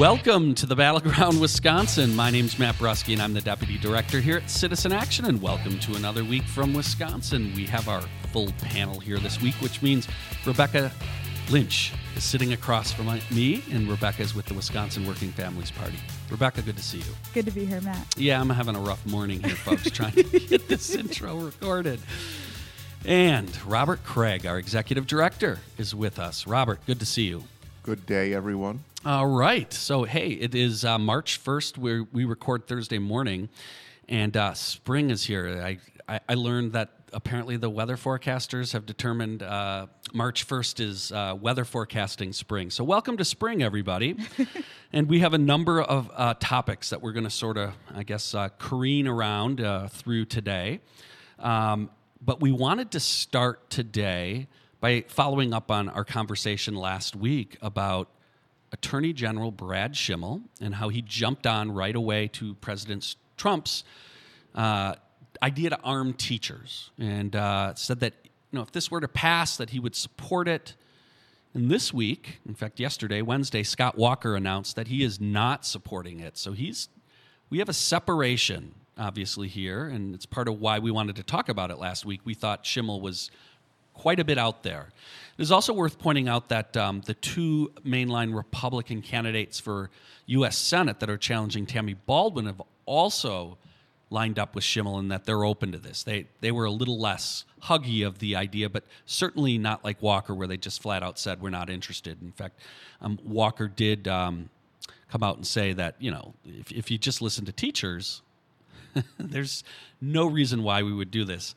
Welcome to the Battleground, Wisconsin. My name's Matt Brusky, and I'm the Deputy Director here at Citizen Action. And welcome to another week from Wisconsin. We have our full panel here this week, which means Rebecca Lynch is sitting across from me, and Rebecca is with the Wisconsin Working Families Party. Rebecca, good to see you. Good to be here, Matt. Yeah, I'm having a rough morning here, folks, trying to get this intro recorded. And Robert Kraig, our Executive Director, is with us. Robert, good to see you. Good day, everyone. All right. So, hey, it is uh, March 1st. we we record Thursday morning, and uh, spring is here. I, I, I, learned that apparently the weather forecasters have determined uh, March 1st is uh, weather forecasting spring. So, welcome to spring, everybody. and we have a number of uh, topics that we're going to sort of, I guess, uh, careen around through today. Um, but we wanted to start today by following up on our conversation last week about Attorney General Brad Schimel and how he jumped on right away to President Trump's uh, idea to arm teachers and uh, said that you know if this were to pass that he would support it. And this week, in fact, yesterday, Wednesday, Scott Walker announced that he is not supporting it. So he's we have a separation obviously here, and it's part of why we wanted to talk about it last week. We thought Schimel was quite a bit out there. It is also worth pointing out that um, the two mainline Republican candidates for U.S. Senate that are challenging Tammy Baldwin have also lined up with Schimel and that they're open to this. They they were a little less huggy of the idea, but certainly not like Walker, where they just flat out said we're not interested. In fact, um, Walker did um, come out and say that you know if, if you just listen to teachers, there's no reason why we would do this.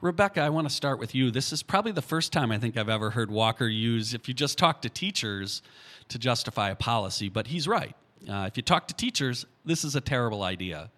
Rebecca, I want to start with you. This is probably the first time I think I've ever heard Walker use if you just talk to teachers to justify a policy, but he's right. Uh, if you talk to teachers, this is a terrible idea.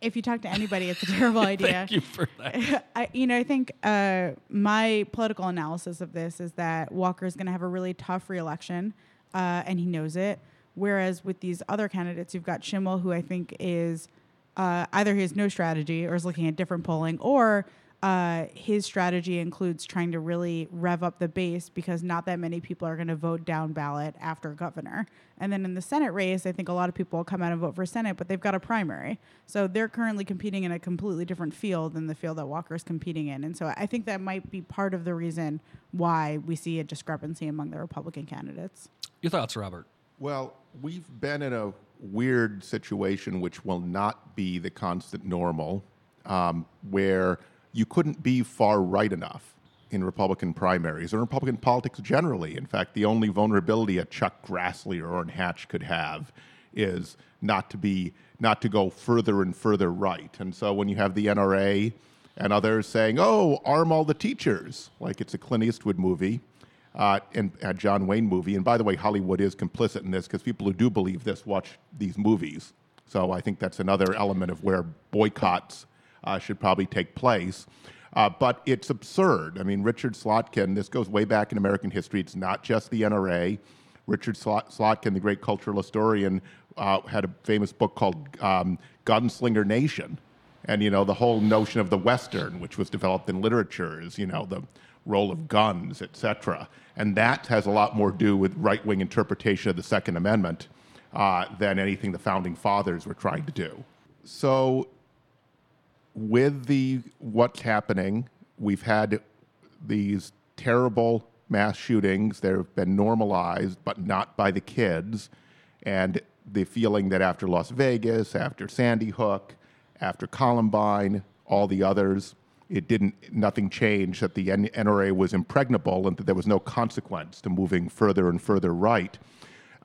If you talk to anybody, it's a terrible idea. Thank you for that. I, you know, I think uh, my political analysis of this is that Walker is going to have a really tough reelection, uh, and he knows it. Whereas with these other candidates, you've got Schimel, who I think is uh, either he has no strategy or is looking at different polling, or uh, his strategy includes trying to really rev up the base because not that many people are going to vote down ballot after governor. And then in the Senate race, I think a lot of people will come out and vote for Senate, but they've got a primary. So they're currently competing in a completely different field than the field that Walker's competing in. And so I think that might be part of the reason why we see a discrepancy among the Republican candidates. Your thoughts, Robert? Well, we've been in a weird situation which will not be the constant normal, um, where you couldn't be far right enough in Republican primaries or Republican politics generally. In fact, the only vulnerability a Chuck Grassley or Orrin Hatch could have is not to be not to go further and further right. And so when you have the NRA and others saying, "Oh, arm all the teachers," like it's a Clint Eastwood movie, uh, and a John Wayne movie. And by the way, Hollywood is complicit in this because people who do believe this watch these movies. So I think that's another element of where boycotts uh, should probably take place. Uh, but it's absurd. I mean, Richard Slotkin, this goes way back in American history. It's not just the NRA. Richard Slotkin, the great cultural historian, uh, had a famous book called um, Gunslinger Nation. And, you know, the whole notion of the Western, which was developed in literature, is, you know, the role of guns, etc. And that has a lot more to do with right wing interpretation of the Second Amendment uh, than anything the founding fathers were trying to do. So, with the what's happening, we've had these terrible mass shootings that have been normalized, but not by the kids. And the feeling that after Las Vegas, after Sandy Hook, after Columbine, all the others, it didn't nothing changed that the NRA was impregnable and that there was no consequence to moving further and further right.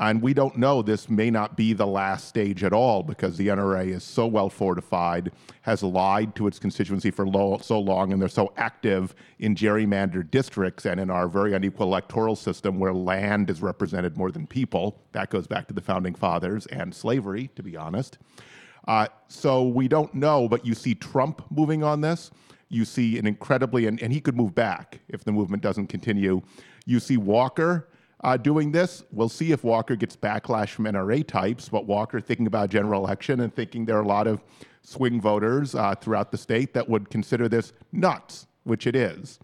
And we don't know this may not be the last stage at all because the NRA is so well fortified, has lied to its constituency for lo- so long, and they're so active in gerrymandered districts and in our very unequal electoral system where land is represented more than people. That goes back to the founding fathers and slavery, to be honest. Uh, so we don't know, but you see Trump moving on this you see an incredibly, and, and he could move back if the movement doesn't continue. You see Walker uh, doing this. We'll see if Walker gets backlash from NRA types, but Walker thinking about general election and thinking there are a lot of swing voters uh, throughout the state that would consider this nuts, which it is.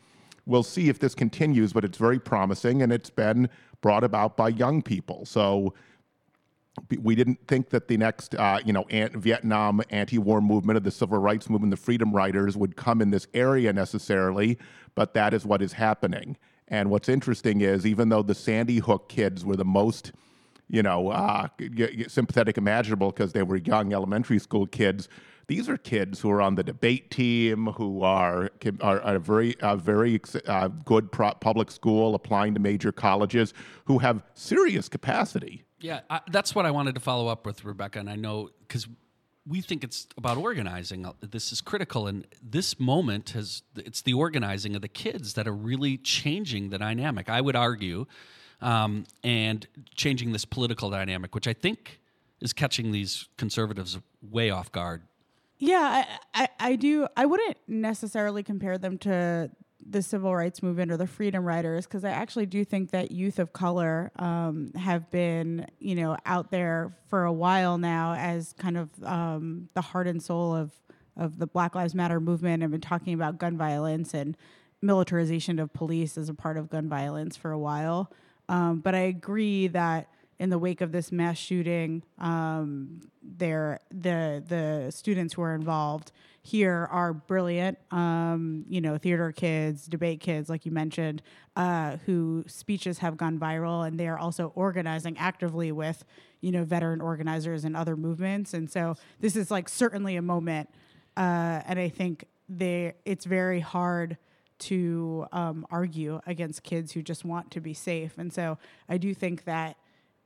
We'll see if this continues, but it's very promising and it's been brought about by young people. So we didn't think that the next, uh, you know, Vietnam anti-war movement of the civil rights movement, the Freedom Riders, would come in this area necessarily, but that is what is happening. And what's interesting is, even though the Sandy Hook kids were the most, you know, uh, sympathetic imaginable because they were young elementary school kids, these are kids who are on the debate team, who are are, are very uh, very uh, good pro- public school, applying to major colleges, who have serious capacity. Yeah, I, that's what I wanted to follow up with Rebecca, and I know because we think it's about organizing. Uh, this is critical, and this moment has it's the organizing of the kids that are really changing the dynamic. I would argue, um, and changing this political dynamic, which I think is catching these conservatives way off guard. Yeah, I, I, I do. I wouldn't necessarily compare them to the civil rights movement or the freedom riders because I actually do think that youth of color um, have been, you know, out there for a while now as kind of um, the heart and soul of of the Black Lives Matter movement. I've been talking about gun violence and militarization of police as a part of gun violence for a while. Um, but I agree that in the wake of this mass shooting, um, the the students who are involved here are brilliant. Um, you know, theater kids, debate kids, like you mentioned, uh, who speeches have gone viral, and they are also organizing actively with you know veteran organizers and other movements. And so this is like certainly a moment, uh, and I think they it's very hard to um, argue against kids who just want to be safe. And so I do think that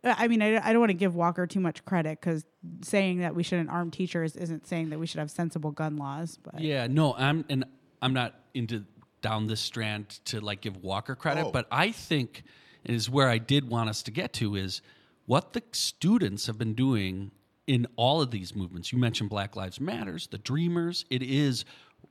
Uh, I mean, I, I don't want to give Walker too much credit because saying that we shouldn't arm teachers isn't saying that we should have sensible gun laws. But yeah, no, I'm and I'm not into down this strand to like give Walker credit, oh. but I think is where I did want us to get to is what the students have been doing in all of these movements. You mentioned Black Lives Matters, the Dreamers. It is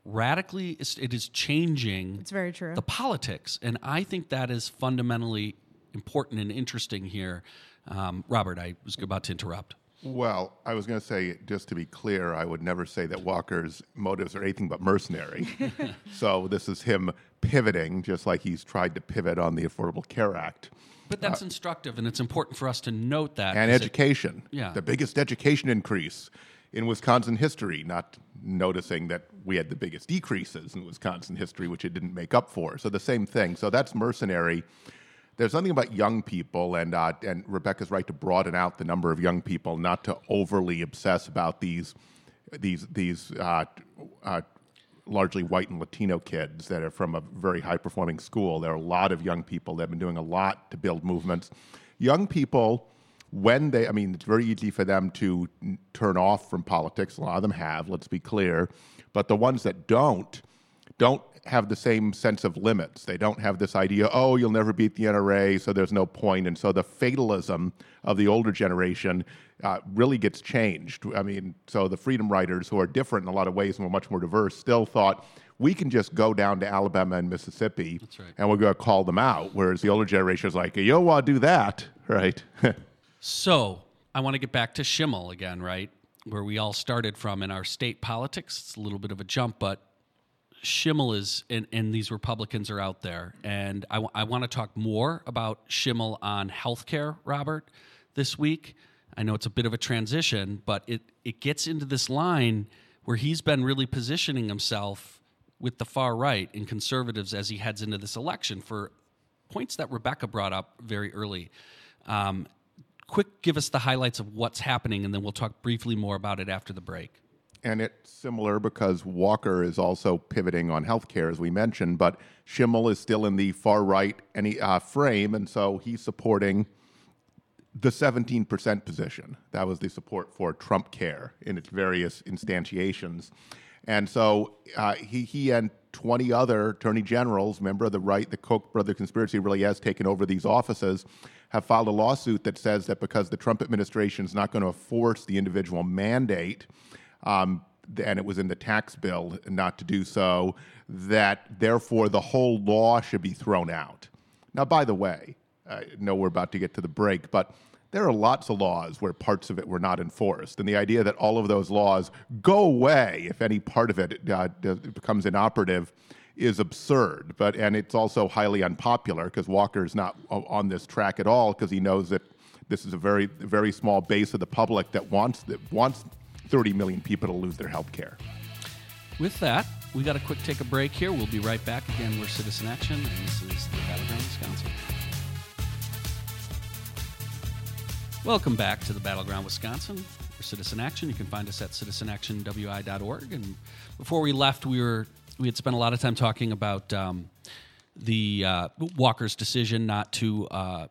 radically it is changing. It's very true. The politics, and I think that is fundamentally important and interesting here um, Robert, I was about to interrupt. Well, I was going to say, just to be clear, I would never say that Walker's motives are anything but mercenary. so this is him pivoting, just like he's tried to pivot on the Affordable Care Act. But that's uh, instructive, and it's important for us to note that. And education. It, yeah. The biggest education increase in Wisconsin history, not noticing that we had the biggest decreases in Wisconsin history, which it didn't make up for. So the same thing. So that's mercenary there's something about young people, and uh, and Rebecca's right to broaden out the number of young people, not to overly obsess about these these these uh, uh, largely white and Latino kids that are from a very high performing school. There are a lot of young people that have been doing a lot to build movements. Young people, when they, I mean, it's very easy for them to turn off from politics. A lot of them have. Let's be clear, but the ones that don't don't have the same sense of limits. They don't have this idea, oh, you'll never beat the NRA, so there's no point. And so the fatalism of the older generation uh, really gets changed. I mean, so the freedom riders, who are different in a lot of ways and were much more diverse, still thought we can just go down to Alabama and Mississippi right. and we're going to call them out. Whereas the older generation is like, yo, I'll do that, right? so I want to get back to Schimel again, right? Where we all started from in our state politics. It's a little bit of a jump, but Schimel is, and, and, these Republicans are out there. And I, w- I want to talk more about Schimel on healthcare, Robert, this week. I know it's a bit of a transition, but it, it gets into this line where he's been really positioning himself with the far right and conservatives as he heads into this election for points that Rebecca brought up very early. Um, quick, give us the highlights of what's happening, and then we'll talk briefly more about it after the break and it's similar because Walker is also pivoting on healthcare, as we mentioned, but Schimel is still in the far right any uh, frame, and so he's supporting the 17% position. That was the support for Trump Care in its various instantiations. And so uh, he, he and 20 other attorney generals, member of the right, the Koch brother conspiracy really has taken over these offices, have filed a lawsuit that says that because the Trump administration is not going to force the individual mandate, um, and it was in the tax bill not to do so, that therefore the whole law should be thrown out. Now, by the way, I know we're about to get to the break, but there are lots of laws where parts of it were not enforced. And the idea that all of those laws go away if any part of it uh, becomes inoperative is absurd. But and it's also highly unpopular because Walker's not on this track at all because he knows that this is a very very small base of the public that wants that wants 30 million people to lose their health care. With that, we got to quick take a break here. We'll be right back. Again, we're Citizen Action, and this is the Battleground Wisconsin. Welcome back to the Battleground Wisconsin. For Citizen Action, you can find us at citizenactionwi.org. And before we left, we were we had spent a lot of time talking about um, the uh, Walker's decision not to uh,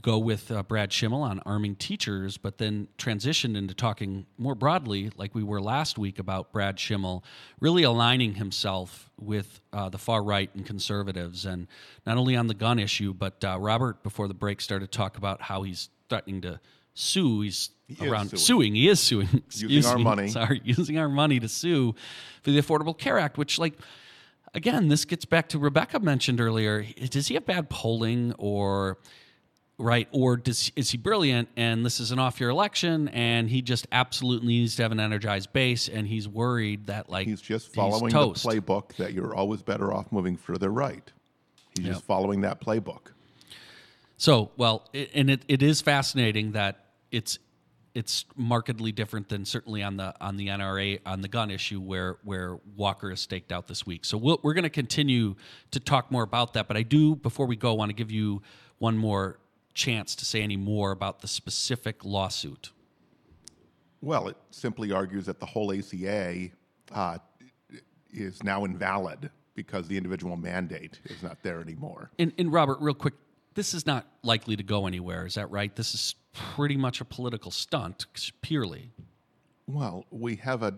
go with uh, Brad Schimel on arming teachers, but then transitioned into talking more broadly, like we were last week, about Brad Schimel really aligning himself with uh, the far right and conservatives, and not only on the gun issue, but uh, Robert, before the break, started to talk about how he's threatening to sue. He's He around suing. suing. He is suing. Using our me. money. Sorry, using our money to sue for the Affordable Care Act, which, like, again, this gets back to Rebecca mentioned earlier. Does he have bad polling or right or does, is he brilliant and this is an off-year election and he just absolutely needs to have an energized base and he's worried that like He's just following the toast. playbook that you're always better off moving further right. He's Yep. just following that playbook. So, well, it, and it, it is fascinating that it's it's markedly different than certainly on the on the NRA on the gun issue where where Walker is staked out this week. So we'll, we're going to continue to talk more about that. But I do before we go want to give you one more chance to say any more about the specific lawsuit. Well, it simply argues that the whole ACA uh, is now invalid because the individual mandate is not there anymore. And, and Robert, real quick, this is not likely to go anywhere. Is that right? This is pretty much a political stunt, purely. Well, we have a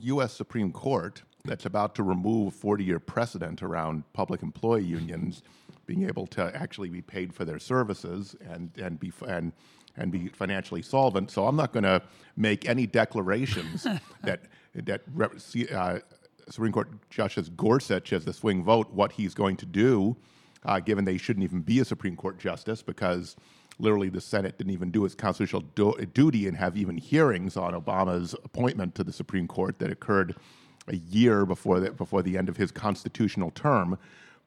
U.S. Supreme Court that's about to remove 40 year precedent around public employee unions being able to actually be paid for their services and, and, be, and, and be financially solvent. So I'm not going to make any declarations that, that uh, Supreme Court Justice Gorsuch has the swing vote what he's going to do, uh, given they shouldn't even be a Supreme Court justice because literally the Senate didn't even do its constitutional du- duty and have even hearings on Obama's appointment to the Supreme Court that occurred a year before the, before the end of his constitutional term.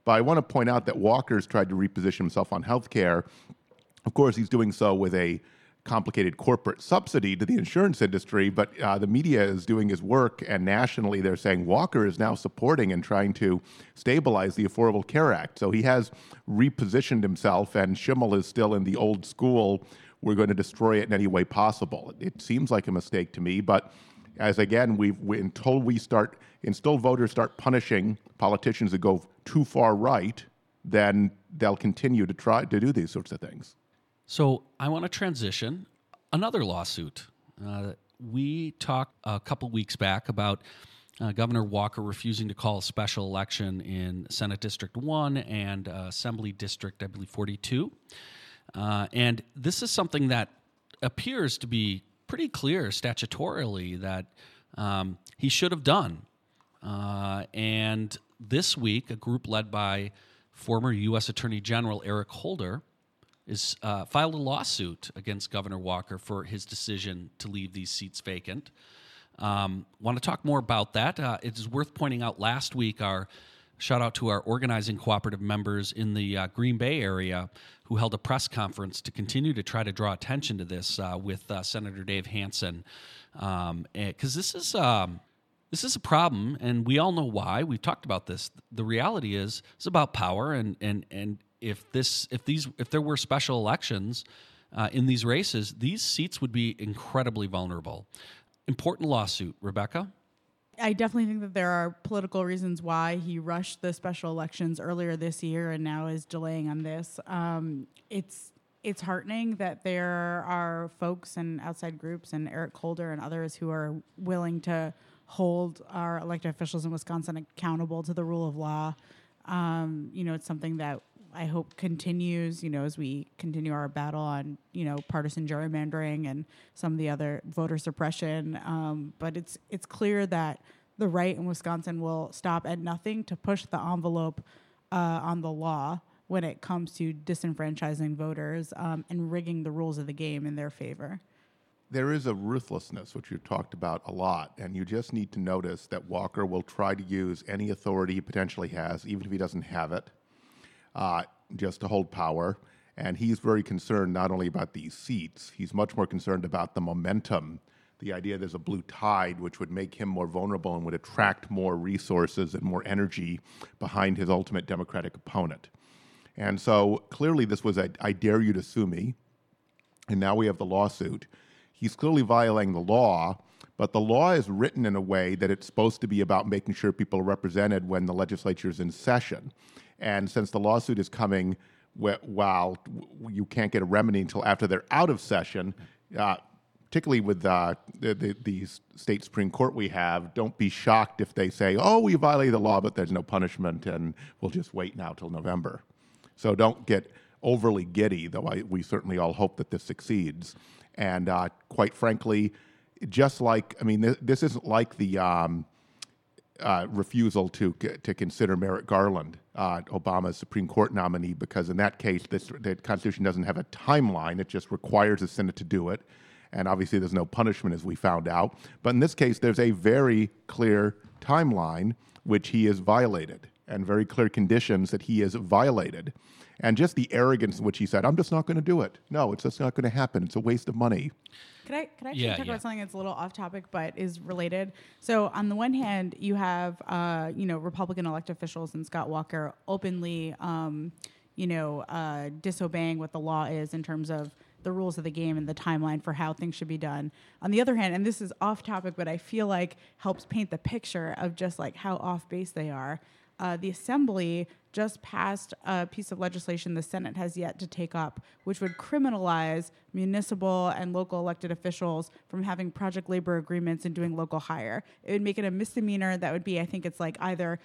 But I want to point out that Walker's tried to reposition himself on healthcare. Of course, he's doing so with a complicated corporate subsidy to the insurance industry, but uh, the media is doing his work, and nationally they're saying Walker is now supporting and trying to stabilize the Affordable Care Act. So he has repositioned himself, and Schimel is still in the old school. We're going to destroy it in any way possible. It seems like a mistake to me, but as again, we've we, until we start, until voters start punishing politicians that go too far right, then they'll continue to try to do these sorts of things. So I want to transition another lawsuit. Uh, we talked a couple weeks back about uh, Governor Walker refusing to call a special election in Senate District 1 and uh, Assembly District, I believe, 42. Uh, and this is something that appears to be pretty clear statutorily that um, he should have done. Uh, and this week, a group led by former U.S. Attorney General Eric Holder is uh, filed a lawsuit against Governor Walker for his decision to leave these seats vacant. Um, want to talk more about that? Uh, it is worth pointing out. Last week, our shout out to our organizing cooperative members in the uh, Green Bay area who held a press conference to continue to try to draw attention to this uh, with uh, Senator Dave Hansen, because this is. Um, this is a problem, and we all know why. We've talked about this. The reality is, it's about power, and and and if this, if these, if there were special elections uh, in these races, these seats would be incredibly vulnerable. Important lawsuit, Rebecca. I definitely think that there are political reasons why he rushed the special elections earlier this year and now is delaying on this. Um, it's it's heartening that there are folks and outside groups and Eric Holder and others who are willing to hold our elected officials in Wisconsin accountable to the rule of law. Um, you know, it's something that I hope continues, you know, as we continue our battle on, you know, partisan gerrymandering and some of the other voter suppression. Um, but it's it's clear that the right in Wisconsin will stop at nothing to push the envelope uh, on the law when it comes to disenfranchising voters um, and rigging the rules of the game in their favor. There is a ruthlessness, which you've talked about a lot, and you just need to notice that Walker will try to use any authority he potentially has, even if he doesn't have it, uh, just to hold power. And he's very concerned not only about these seats, he's much more concerned about the momentum, the idea there's a blue tide, which would make him more vulnerable and would attract more resources and more energy behind his ultimate Democratic opponent. And so clearly, this was a I dare you to sue me. And now we have the lawsuit. He's clearly violating the law, but the law is written in a way that it's supposed to be about making sure people are represented when the legislature is in session. And since the lawsuit is coming while you can't get a remedy until after they're out of session, uh, particularly with uh, the, the, the, state Supreme Court we have, don't be shocked if they say, oh, we violated the law, but there's no punishment, and we'll just wait now till November. So don't get overly giddy, though I, we certainly all hope that this succeeds. And uh, quite frankly, just like, I mean, this, this isn't like the um, uh, refusal to, to consider Merrick Garland, uh, Obama's Supreme Court nominee, because in that case, this, the Constitution doesn't have a timeline, it just requires the Senate to do it. And obviously, there's no punishment, as we found out. But in this case, there's a very clear timeline which he has violated and very clear conditions that he has violated. And just the arrogance in which he said, I'm just not going to do it. No, it's just not going to happen. It's a waste of money. Could I, could I actually Yeah, talk yeah. about something that's a little off topic but is related? So, on the one hand, you have, uh, you know, Republican elected officials and Scott Walker openly, um, you know, uh, disobeying what the law is in terms of the rules of the game and the timeline for how things should be done. On the other hand, and this is off topic, but I feel like helps paint the picture of just like how off base they are. Uh, the Assembly just passed a piece of legislation the Senate has yet to take up, which would criminalize municipal and local elected officials from having project labor agreements and doing local hire. It would make it a misdemeanor that would be, I think it's like either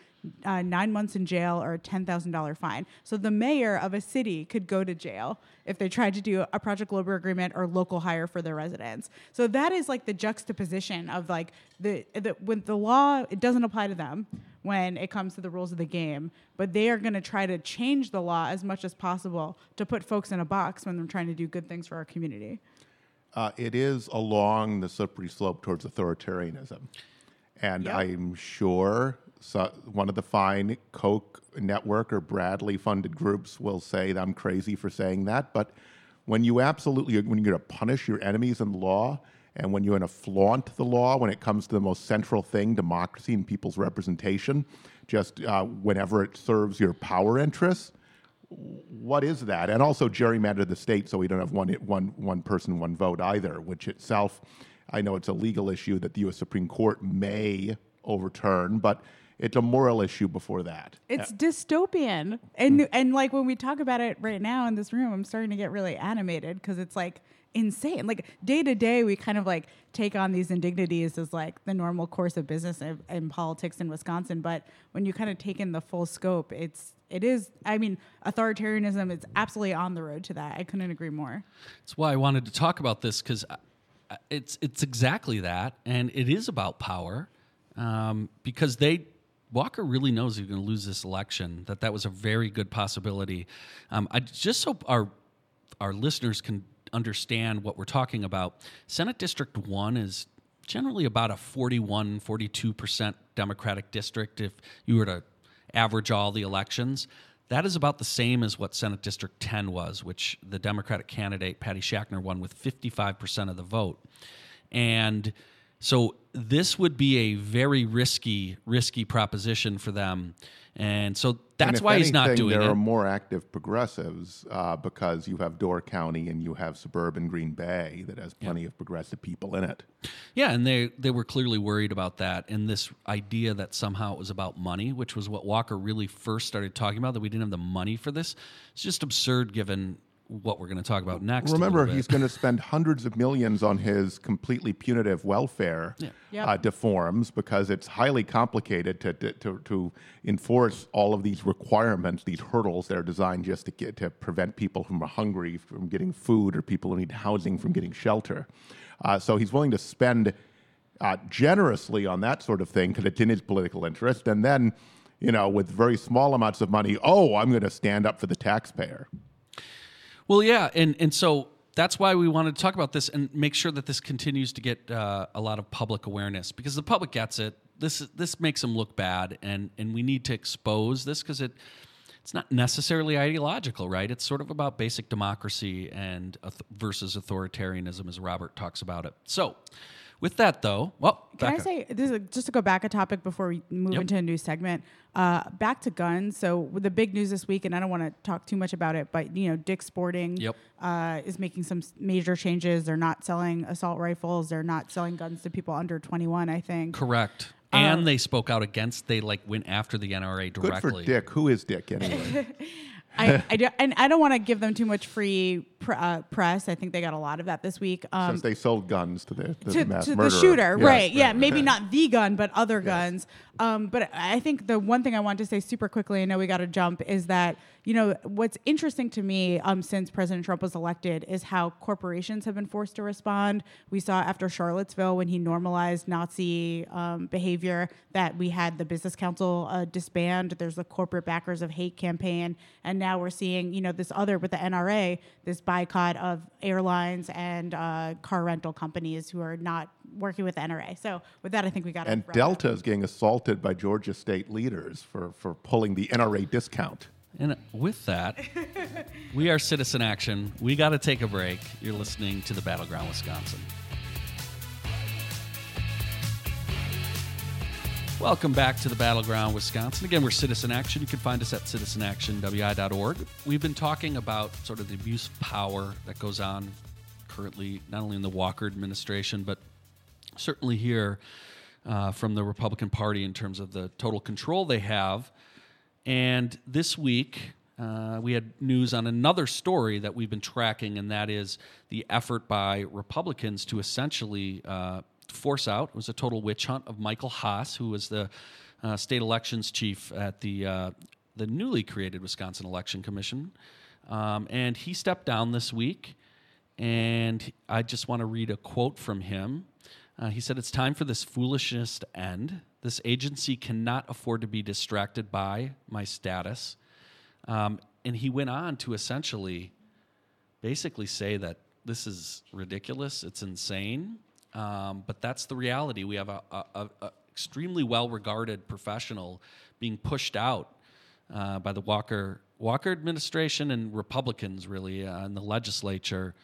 uh, nine months in jail or a $10,000 fine. So the mayor of a city could go to jail if they tried to do a project labor agreement or local hire for their residents. So that is like the juxtaposition of like the, the when the law, it doesn't apply to them when it comes to the rules of the game, but they are going to try to change the law as much as possible to put folks in a box when they're trying to do good things for our community. Uh, it is along the slippery slope towards authoritarianism. And Yep. I'm sure so one of the fine Koch network or Bradley funded groups will say that I'm crazy for saying that. But when you absolutely, when you're going to punish your enemies in law, and when you're going to flaunt the law when it comes to the most central thing, democracy and people's representation, just uh, whenever it serves your power interests, what is that? And also gerrymander the state so we don't have one, one, one person, one vote either, which itself, I know it's a legal issue that the U.S. Supreme Court may overturn, but it's a moral issue before that. It's dystopian. And and like when we talk about it right now in this room, I'm starting to get really animated because it's like insane. Like day to day we kind of like take on these indignities as like the normal course of business in, in politics in Wisconsin, but when you kind of take in the full scope, it's it is I mean, authoritarianism is absolutely on the road to that. I couldn't agree more. That's why I wanted to talk about this because it's it's exactly that, and it is about power. Um, because they Walker really knows he's going to lose this election. That that was a very good possibility. Um, I just so our our listeners can understand what we're talking about. Senate District One is generally about a 41 42% democratic district if you were to average all the elections that is about the same as what senate district 10 was which the democratic candidate patty Schachtner won with 55% of the vote and so this would be a very risky risky proposition for them and so that's if why he's not anything, doing there it There are more active progressives uh, because you have Door County and you have suburban Green Bay that has plenty of progressive people in it. Yeah, and they they were clearly worried about that and this idea that somehow it was about money, which was what Walker really first started talking about that we didn't have the money for this. It's just absurd given what we're going to talk about next. Remember, he's going to spend hundreds of millions on his completely punitive welfare Yep. uh, deforms because it's highly complicated to, to, to, to enforce all of these requirements, these hurdles that are designed just to, get, to prevent people who are hungry from getting food or people who need housing from getting shelter. Uh, so he's willing to spend uh, generously on that sort of thing because it's in his political interest. And then, you know, with very small amounts of money, oh, I'm going to stand up for the taxpayer. Well, yeah, and and so that's why we wanted to talk about this and make sure that this continues to get uh, a lot of public awareness because the public gets it. This this makes them look bad, and and we need to expose this because it. it's not necessarily ideological, right? It's sort of about basic democracy and versus authoritarianism, as Robert talks about it. So, with that, though, well, can I say this is just to go back a topic before we move yep. into a new segment? Uh, back to guns. So the big news this week, and I don't want to talk too much about it, but you know, Dick Sporting yep. uh, is making some major changes. They're not selling assault rifles. They're not selling guns to people under 21. I think. Correct. And um, they spoke out against. They like went after the NRA directly. Good for Dick. Who is Dick anyway? I, I do, and I don't want to give them too much free pr- uh, press. I think they got a lot of that this week. Um, Since they sold guns to the, the, to, to the shooter, yes, right? Yeah, maybe not the gun, but other yes. guns. Um, but I think the one thing I want to say super quickly, I know we got to jump, is that you know what's interesting to me um, since President Trump was elected is how corporations have been forced to respond. We saw after Charlottesville when he normalized Nazi um, behavior that we had the Business Council uh, disband. There's the corporate backers of hate campaign, and now we're seeing you know this other with the NRA, this boycott of airlines and uh, car rental companies who are not working with the NRA. So with that, I think we got and Delta is getting assaulted by Georgia state leaders for for pulling the NRA discount. And with that, we are Citizen Action. We got to take a break. You're listening to the Battleground Wisconsin. Welcome back to the Battleground Wisconsin. Again, we're Citizen Action. You can find us at citizenactionwi.org. We've been talking about sort of the abuse of power that goes on currently, not only in the Walker administration, but certainly here uh, from the Republican Party in terms of the total control they have and this week, uh, we had news on another story that we've been tracking, and that is the effort by Republicans to essentially uh, force out. It was a total witch hunt of Michael Haas, who was the uh, state elections chief at the uh, the newly created Wisconsin Election Commission, um, and he stepped down this week. And I just want to read a quote from him. Uh, he said, It's time for this foolishness to end. This agency cannot afford to be distracted by my status. Um, and he went on to essentially basically say that this is ridiculous, it's insane. Um, but that's the reality. We have a, a, a extremely well regarded professional being pushed out uh, by the Walker Walker administration and Republicans, really, uh, in the legislature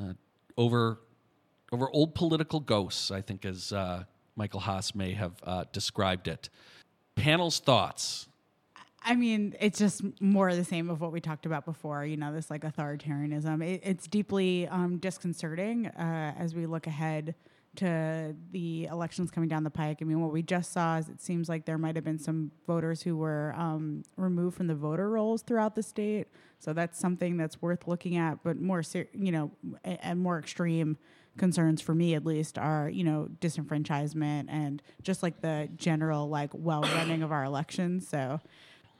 uh, over over old political ghosts, I think, as uh, Michael Haas may have uh, described it. Panel's thoughts. I mean, it's just more of the same of what we talked about before. You know, this like authoritarianism. It, it's deeply um, disconcerting uh, as we look ahead to the elections coming down the pike. I mean, what we just saw is it seems like there might have been some voters who were um, removed from the voter rolls throughout the state. So that's something that's worth looking at, but more, ser- you know, and more extreme concerns for me at least are you know disenfranchisement and just like the general like well running of our elections. So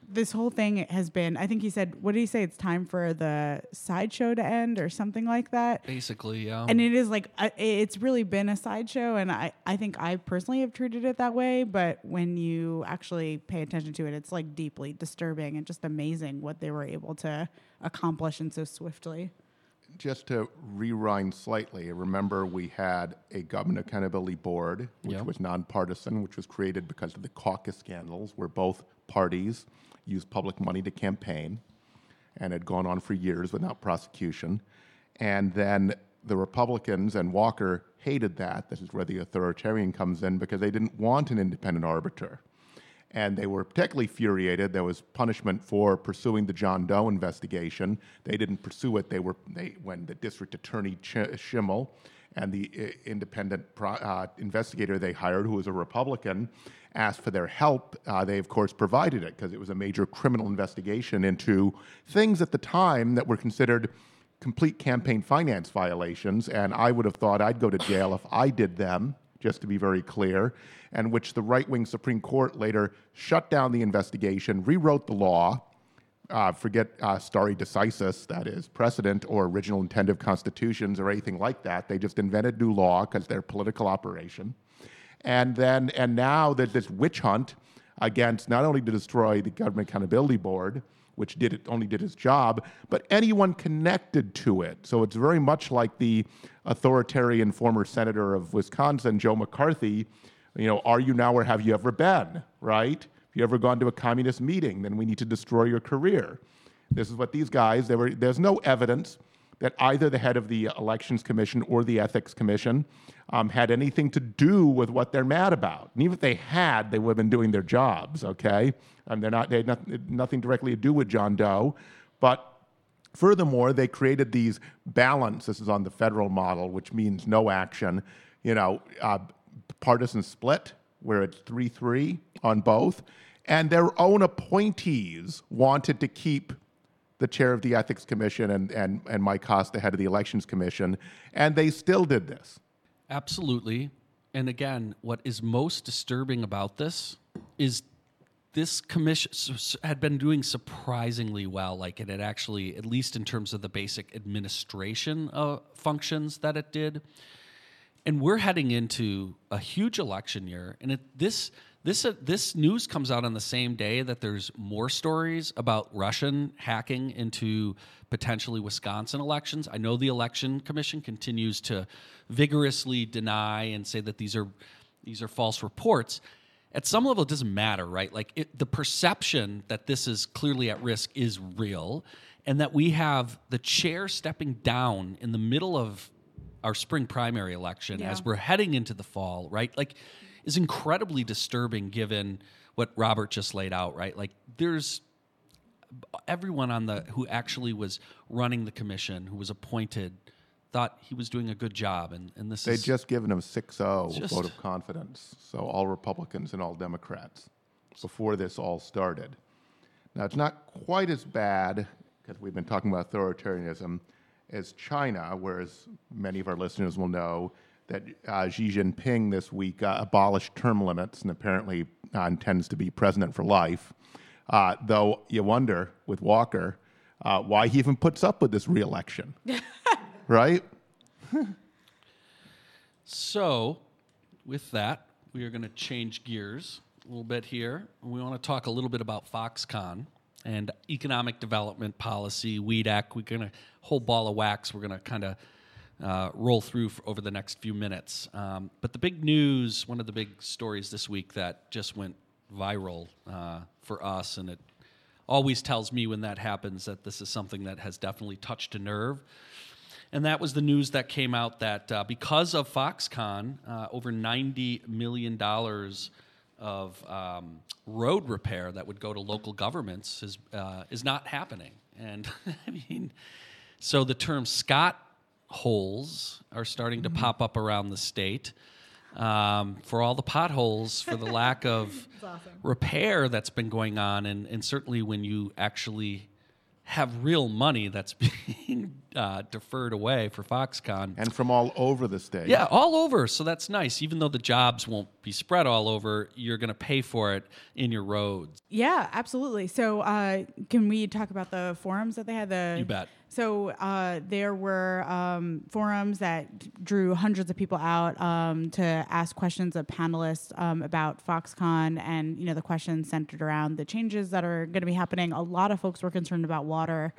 this whole thing has been i think he said what did he say? It's time for the sideshow to end or something like that? Basically yeah. And it is like uh, it's really been a sideshow and i i think i personally have treated it that way but when you actually pay attention to it it's like deeply disturbing and just amazing what they were able to accomplish and so swiftly just to rewind slightly, remember we had a government accountability board, which yep. was nonpartisan, which was created because of the caucus scandals, where both parties used public money to campaign and had gone on for years without prosecution. And then the Republicans and Walker hated that. This is where the authoritarian comes in because they didn't want an independent arbiter and they were particularly furiated. There was punishment for pursuing the John Doe investigation. They didn't pursue it. They were they, when the district attorney Ch- Schimmel and the uh, independent pro, uh, investigator they hired, who was a Republican, asked for their help. Uh, they of course provided it because it was a major criminal investigation into things at the time that were considered complete campaign finance violations. And I would have thought I'd go to jail if I did them just to be very clear, and which the right wing Supreme Court later shut down the investigation, rewrote the law. Uh, forget uh, stare decisis, that is, precedent or original intent of constitutions or anything like that. They just invented new law because they're political operation. And then, and now that this witch hunt against not only to destroy the Government Accountability Board, which did it, only did its job, but anyone connected to it. So it's very much like the authoritarian former senator of Wisconsin, Joe McCarthy. You know, are you now or have you ever been? Right? If you ever gone to a communist meeting, then we need to destroy your career. This is what these guys, there were, there's no evidence that either the head of the Elections Commission or the Ethics Commission um, had anything to do with what they're mad about. And even if they had, they would have been doing their jobs, okay? And they're not, they had nothing, nothing directly to do with John Doe. But furthermore, they created these balance. This is on the federal model, which means no action, you know, uh, partisan split, where it's 3 3 on both. And their own appointees wanted to keep the chair of the Ethics Commission and, and, and Mike Costa, head of the Elections Commission, and they still did this. Absolutely. And again, what is most disturbing about this is this commission had been doing surprisingly well. Like it had actually, at least in terms of the basic administration uh, functions that it did. And we're heading into a huge election year, and it, this this uh, this news comes out on the same day that there's more stories about Russian hacking into potentially Wisconsin elections. I know the election commission continues to vigorously deny and say that these are these are false reports. At some level, it doesn't matter, right? Like it, the perception that this is clearly at risk is real, and that we have the chair stepping down in the middle of our spring primary election Yeah. as we're heading into the fall, right? Like is incredibly disturbing given what Robert just laid out, right? Like there's everyone on the who actually was running the commission, who was appointed, thought he was doing a good job, and and this They'd is just given him 6 0 Just- vote of confidence. So all Republicans and all Democrats before this all started. Now, it's not quite as bad, because we've been talking about authoritarianism, as China, whereas many of our listeners will know that uh, Xi Jinping this week uh, abolished term limits and apparently uh, intends to be president for life. Uh, though you wonder with Walker uh, why he even puts up with this reelection, right? So, with that, we are going to change gears a little bit here. We want to talk a little bit about Foxconn and economic development policy, WEDAC. We're going to whole ball of wax. We're going to kind of uh, roll through over the next few minutes. Um, but the big news, one of the big stories this week that just went viral uh, for us, and it always tells me when that happens that this is something that has definitely touched a nerve. And that was the news that came out that uh, because of Foxconn, uh, over $90 million of um, road repair that would go to local governments is, uh, is not happening. And I mean, so the term Scott holes are starting to pop up around the state um, for all the potholes, for the lack of repair that's been going on. And, and certainly when you actually have real money that's being uh, deferred away for Foxconn. And from all over the state. Yeah, all over. So that's nice. Even though the jobs won't be spread all over, you're going to pay for it in your roads. Yeah, absolutely. So, uh, can we talk about the forums that they had? The You bet. So uh, there were um, forums that drew hundreds of people out um, to ask questions of panelists um, about Foxconn, and you know the questions centered around the changes that are going to be happening. A lot of folks were concerned about water.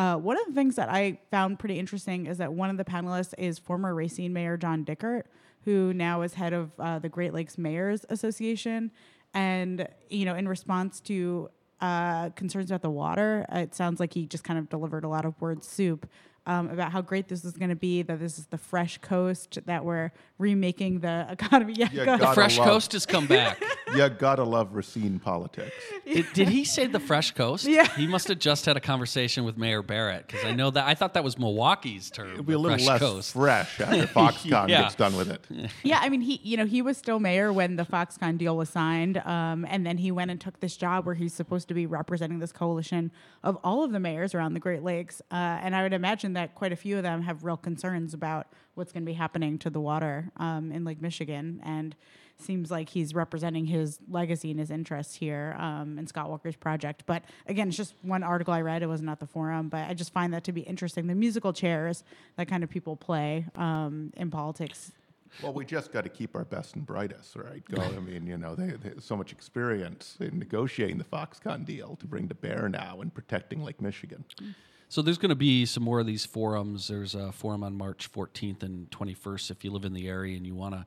Uh, one of the things that I found pretty interesting is that one of the panelists is former Racine Mayor John Dickert, who now is head of uh, the Great Lakes Mayors Association. And you know, in response to uh, concerns about the water. It sounds like he just kind of delivered a lot of word soup um, about how great this is going to be. That this is the fresh coast. That we're remaking the economy. Yeah, Yeah, go ahead. Gotta Fresh love- Coast has come back. You gotta love Racine politics. did, did he say the Fresh Coast? Yeah. He must have just had a conversation with Mayor Barrett because I know that I thought that was Milwaukee's term. It'll be a little Fresh less Coast. fresh after Foxconn Yeah. gets done with it. yeah, I mean, he, you know, he was still mayor when the Foxconn deal was signed, um, and then he went and took this job where he's supposed to be representing this coalition of all of the mayors around the Great Lakes. Uh, and I would imagine that quite a few of them have real concerns about what's going to be happening to the water um, in Lake Michigan, and seems like he's representing his legacy and his interests here um, in Scott Walker's project. But again, it's just one article I read. It wasn't at the forum, but I just find that to be interesting. The musical chairs that kind of people play um, in politics Well, we just got to keep our best and brightest, right? Go. I mean, you know, they, they have so much experience in negotiating the Foxconn deal to bring to bear now and protecting Lake Michigan. So there's going to be some more of these forums. There's a forum on March 14th and 21st if you live in the area and you want to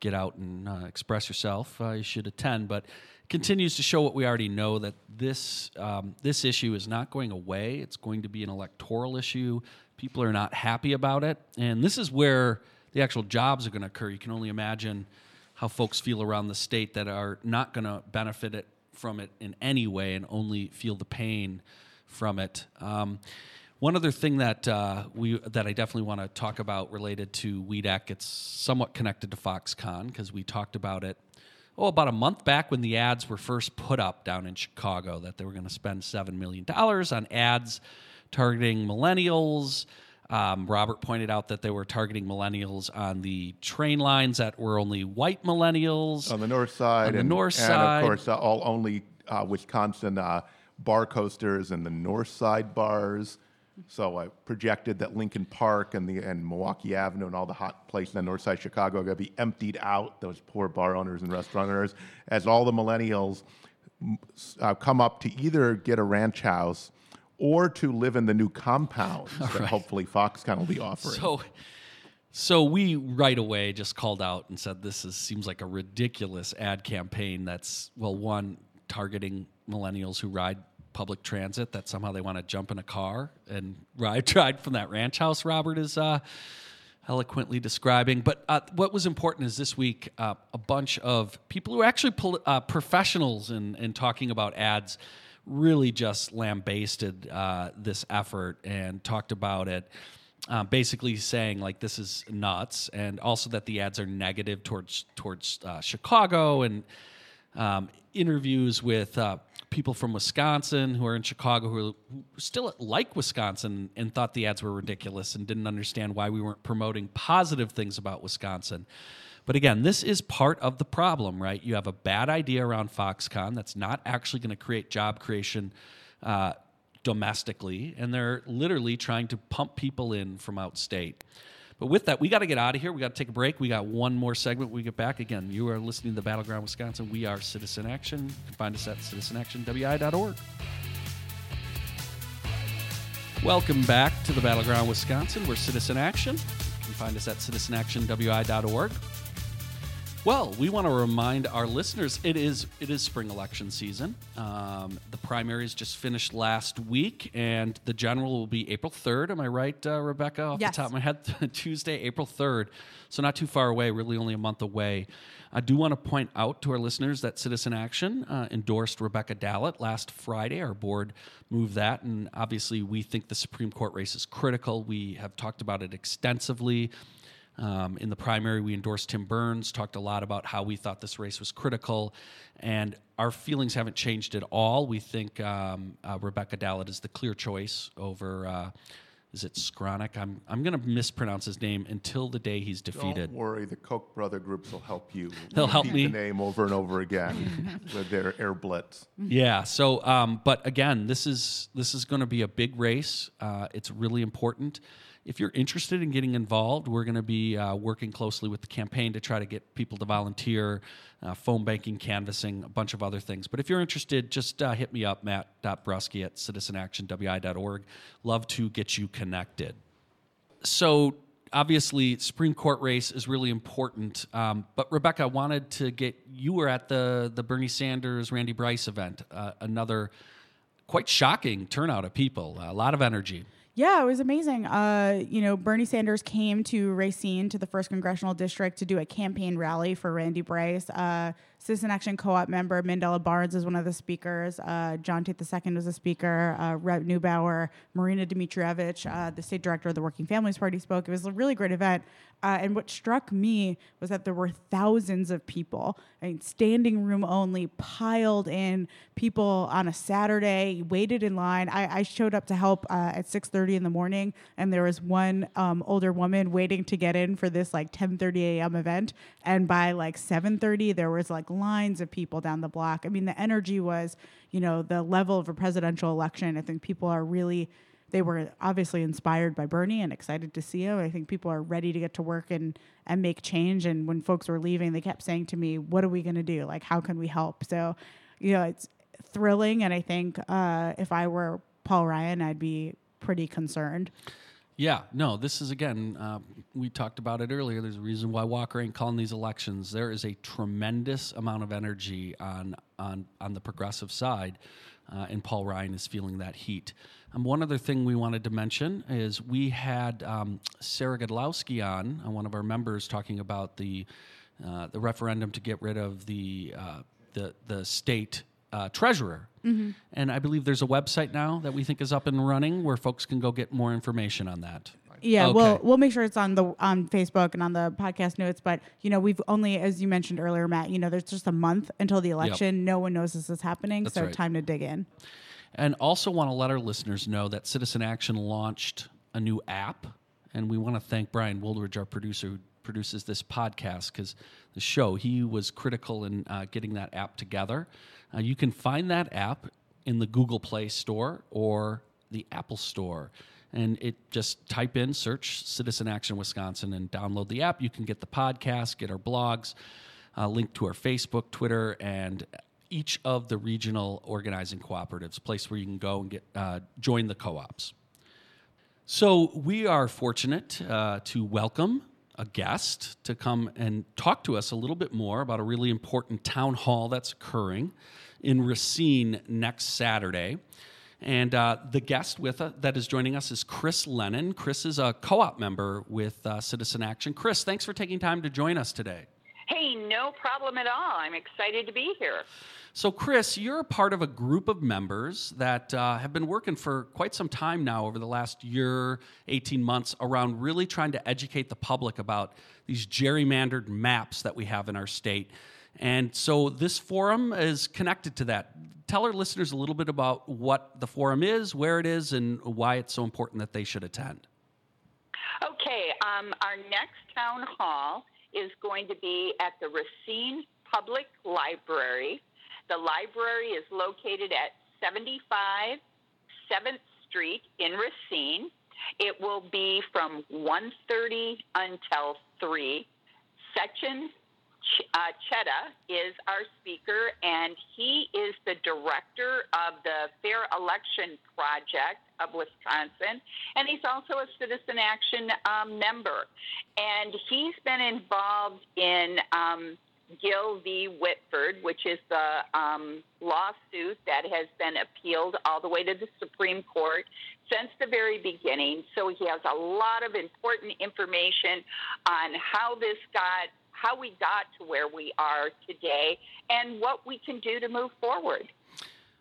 get out and uh, express yourself, uh, you should attend. But continues to show what we already know that this um, this issue is not going away. It's going to be an electoral issue. People are not happy about it, and this is where the actual jobs are going to occur. You can only imagine how folks feel around the state that are not going to benefit it from it in any way and only feel the pain from it. Um, one other thing that uh, we that I definitely want to talk about related to WEDC, it's somewhat connected to Foxconn because we talked about it oh about a month back when the ads were first put up down in Chicago that they were going to spend seven million dollars on ads targeting millennials. Um, Robert pointed out that they were targeting millennials on the train lines that were only white millennials on the north side, On the and, north and side. of course, uh, all only uh, Wisconsin uh, bar coasters and the north side bars. So I projected that Lincoln Park and the and Milwaukee Avenue and all the hot places on the north side of Chicago are going to be emptied out. Those poor bar owners and restaurant owners, as all the millennials uh, come up to either get a ranch house or to live in the new compounds that hopefully Foxconn will be offering. So, so we right away just called out and said this is seems like a ridiculous ad campaign. That's well, one targeting millennials who ride public transit. That somehow they want to jump in a car and ride ride from that ranch house. Robert is. Uh, eloquently describing. But uh, what was important is this week, uh, a bunch of people who are actually pol- uh, professionals in, in talking about ads really just lambasted uh, this effort and talked about it. Uh, basically saying like this is nuts, and also that the ads are negative towards towards uh, Chicago, and um, interviews with uh, people from Wisconsin who are in Chicago who, who still like Wisconsin and thought the ads were ridiculous and didn't understand why we weren't promoting positive things about Wisconsin. But again, this is part of the problem, right? You have a bad idea around Foxconn that's not actually going to create job creation uh, domestically, and they're literally trying to pump people in from outstate. But with that, we got to get out of here. We got to take a break. We got one more segment. When we get back again. You are listening to the Battleground Wisconsin. We are Citizen Action. You can find us at citizenactionwi.org. Welcome back to the Battleground Wisconsin. We're Citizen Action. You can find us at citizenactionwi.org. Well, we want to remind our listeners it is it is spring election season. Um, the primaries just finished last week, and the general will be April third. Am I right, uh, Rebecca? Off Yes. the top of my head, Tuesday, April third. So not too far away. Really, only a month away. I do want to point out to our listeners that Citizen Action uh, endorsed Rebecca Dallet last Friday. Our board moved that, and obviously, we think the Supreme Court race is critical. We have talked about it extensively. Um, in the primary, we endorsed Tim Burns, talked a lot about how we thought this race was critical, and our feelings haven't changed at all. We think um, uh, Rebecca Dallet is the clear choice over. Uh, is it Skronik? I'm I'm going to mispronounce his name until the day he's defeated. Don't worry, the Koch brother groups will help you. They'll help me. The name over and over again with their air blitz. Yeah. So, um, but again, this is this is going to be a big race. Uh, it's really important. If you're interested in getting involved, we're going to be uh, working closely with the campaign to try to get people to volunteer, uh, phone banking, canvassing, a bunch of other things. But if you're interested, just uh, hit me up, matt.brusky at citizenactionwi.org. Love to get you connected so obviously supreme court race is really important um, but rebecca I wanted to get you were at the the bernie sanders randy bryce event uh, another quite shocking turnout of people a lot of energy Yeah, it was amazing. Uh, you know, Bernie Sanders came to Racine to the first congressional district to do a campaign rally for Randy Bryce. Uh, Citizen Action Co-op member Mandela Barnes is one of the speakers. Uh, John Tate II was a speaker. Uh, Rep Neubauer, Marina Dimitrijevic, uh, the state director of the Working Families Party, spoke. It was a really great event. Uh, and what struck me was that there were thousands of people, I mean, standing room only, piled in. People on a Saturday waited in line. I, I showed up to help uh, at 6:30 in the morning, and there was one um, older woman waiting to get in for this like 10:30 a.m. event. And by like 7:30, there was like lines of people down the block. I mean, the energy was, you know, the level of a presidential election. I think people are really they were obviously inspired by Bernie and excited to see him. I think people are ready to get to work and and make change. And when folks were leaving, they kept saying to me, "What are we going to do? Like, how can we help?" So, you know, it's thrilling. And I think uh, if I were Paul Ryan, I'd be pretty concerned. Yeah, no, this is again, uh, we talked about it earlier. There's a reason why Walker ain't calling these elections. There is a tremendous amount of energy on on on the progressive side, uh, and Paul Ryan is feeling that heat. Um, one other thing we wanted to mention is we had um, Sarah Godlewski on, uh, one of our members, talking about the uh, the referendum to get rid of the uh, the the state uh, treasurer. Mm-hmm. And I believe there's a website now that we think is up and running where folks can go get more information on that. Yeah, Okay. we'll we'll make sure it's on the on Facebook and on the podcast notes. But you know, we've only, as you mentioned earlier, Matt. You know, there's just a month until the election. No one knows this is happening, That's so right. time to dig in. And also want to let our listeners know that Citizen Action launched a new app. And we want to thank Brian Woolridge, our producer, who produces this podcast, because the show, he was critical in uh, getting that app together. Uh, you can find that app in the Google Play Store or the Apple Store. And it just type in, search Citizen Action Wisconsin, and download the app. You can get the podcast, get our blogs, uh, link to our Facebook, Twitter, and each of the regional organizing cooperatives, place where you can go and get uh, join the co-ops. So we are fortunate uh, to welcome a guest to come and talk to us a little bit more about a really important town hall that's occurring in Racine next Saturday. And uh, the guest with uh, that is joining us is Chris Lennon. Chris is a co-op member with uh, Citizen Action. Chris, thanks for taking time to join us today. Hey, no problem at all. I'm excited to be here. So, Chris, you're part of a group of members that uh, have been working for quite some time now over the last year, 18 months, around really trying to educate the public about these gerrymandered maps that we have in our state. And so, this forum is connected to that. Tell our listeners a little bit about what the forum is, where it is, and why it's so important that they should attend. Okay, um, our next town hall is going to be at the Racine Public Library. The library is located at 75 7th Street in Racine. It will be from 1.30 until 3. Sachin Ch- uh, Chheda is our speaker, and he is the director of the Fair Election Project of Wisconsin, and he's also a Citizen Action um, member. And he's been involved in um, Gill v. Whitford, which is the um, lawsuit that has been appealed all the way to the Supreme Court since the very beginning. So he has a lot of important information on how this got, how we got to where we are today, and what we can do to move forward.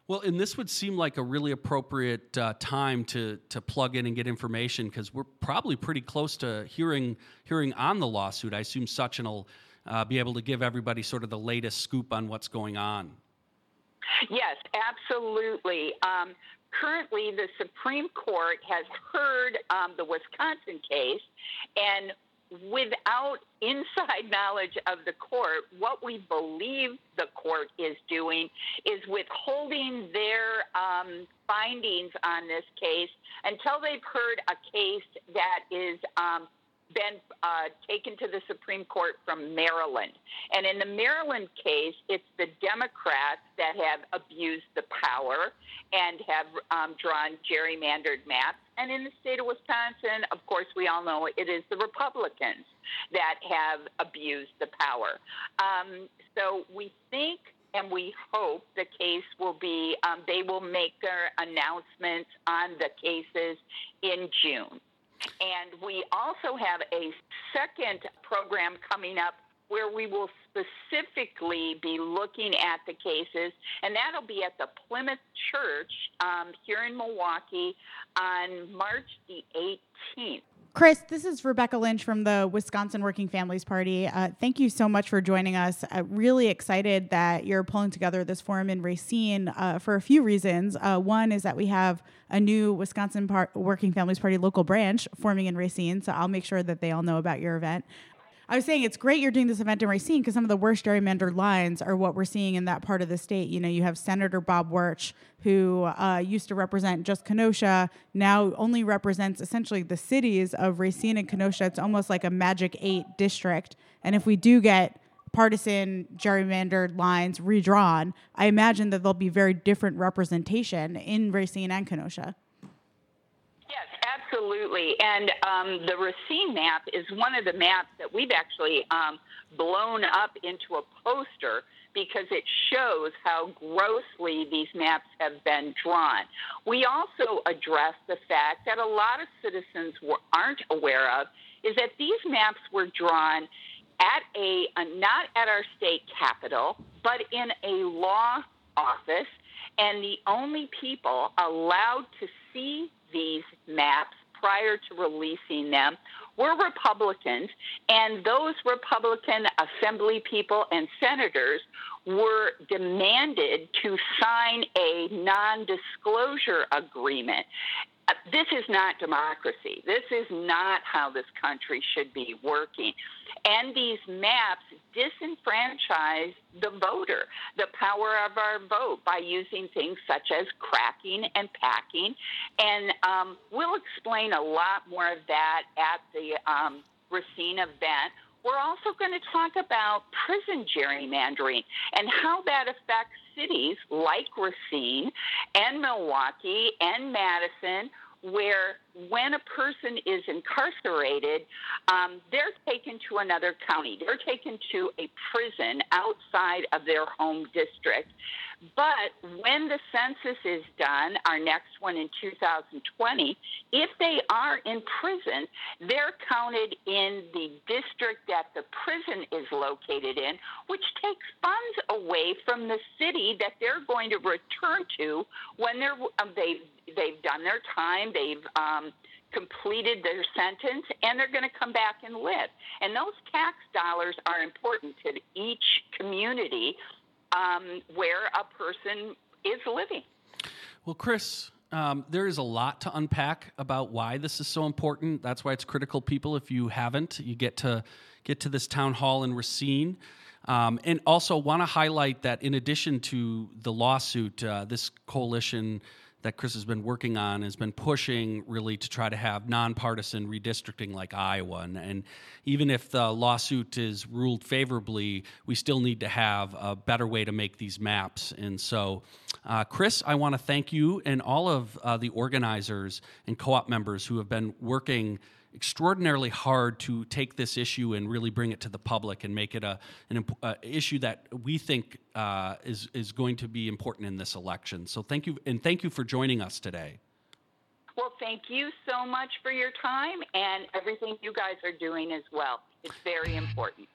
Well, and this would seem like a really appropriate uh, time to to plug in and get information because we're probably pretty close to hearing hearing on the lawsuit. I assume Sachin will uh, be able to give everybody sort of the latest scoop on what's going on. Yes, absolutely. Um, currently, the Supreme Court has heard um, the Wisconsin case, and without inside knowledge of the court, what we believe the court is doing is withholding their um, findings on this case until they've heard a case that is um, been uh, taken to the Supreme Court from Maryland. And in the Maryland case, it's the Democrats that have abused the power and have um, drawn gerrymandered maps. And in the state of Wisconsin, of course, we all know it is the Republicans that have abused the power. Um, so we think and we hope the case will be, um, they will make their announcements on the cases in June. And we also have a second program coming up where we will specifically be looking at the cases, and that'll be at the Plymouth Church um, here in Milwaukee on March the 18th. Chris, this is Rebecca Lynch from the Wisconsin Working Families Party. Uh, thank you so much for joining us. Uh, really excited that you're pulling together this forum in Racine uh, for a few reasons. Uh, one is that we have a new Wisconsin Par- Working Families Party local branch forming in Racine, so I'll make sure that they all know about your event. I was saying it's great you're doing this event in Racine because some of the worst gerrymandered lines are what we're seeing in that part of the state. You know, you have Senator Bob Wirch, who uh, used to represent just Kenosha, now only represents essentially the cities of Racine and Kenosha. It's almost like a magic eight district. And if we do get partisan gerrymandered lines redrawn, I imagine that there'll be very different representation in Racine and Kenosha. Absolutely. And um, the Racine map is one of the maps that we've actually um, blown up into a poster because it shows how grossly these maps have been drawn. We also address the fact that a lot of citizens were, aren't aware of is that these maps were drawn at a, a not at our state capitol, but in a law office, and the only people allowed to see these maps prior to releasing them were Republicans, and those Republican assembly people and senators were demanded to sign a non disclosure agreement. Uh, this is not democracy. This is not how this country should be working. And these maps disenfranchise the voter, the power of our vote, by using things such as cracking and packing. And um, we'll explain a lot more of that at the um, Racine event. We're also going to talk about prison gerrymandering and how that affects cities like Racine and Milwaukee and Madison where when a person is incarcerated, um, they're taken to another county. They're taken to a prison outside of their home district. But when the census is done, our next one in 2020, if they are in prison, they're counted in the district that the prison is located in, which takes funds away from the city that they're going to return to when they're um, they've they've done their time, they've um, completed their sentence, and they're going to come back and live. And those tax dollars are important to each community um, where a person is living. Well, Chris, um, there is a lot to unpack about why this is so important. That's why it's critical. People, if you haven't, you get to get to this town hall in Racine. Um, and also want to highlight that in addition to the lawsuit, uh, this coalition that Chris has been working on has been pushing really to try to have nonpartisan redistricting like Iowa. And, and, even if the lawsuit is ruled favorably, we still need to have a better way to make these maps. And so, uh, Chris, I want to thank you and all of uh, the organizers and co op members who have been working extraordinarily hard to take this issue and really bring it to the public and make it a an uh, issue that we think uh, is is going to be important in this election. So thank you and thank you for joining us today. Well, thank you so much for your time and everything you guys are doing as well. It's very important.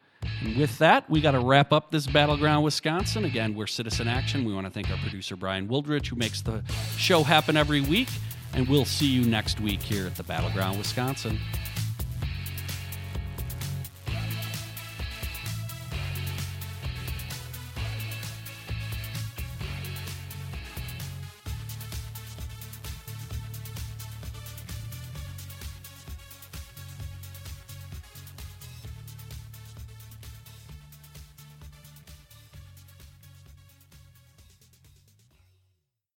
And with that, we got to wrap up this Battleground Wisconsin. Again, we're Citizen Action. We want to thank our producer, Brian Wildrich, who makes the show happen every week and we'll see you next week here at the Battleground Wisconsin.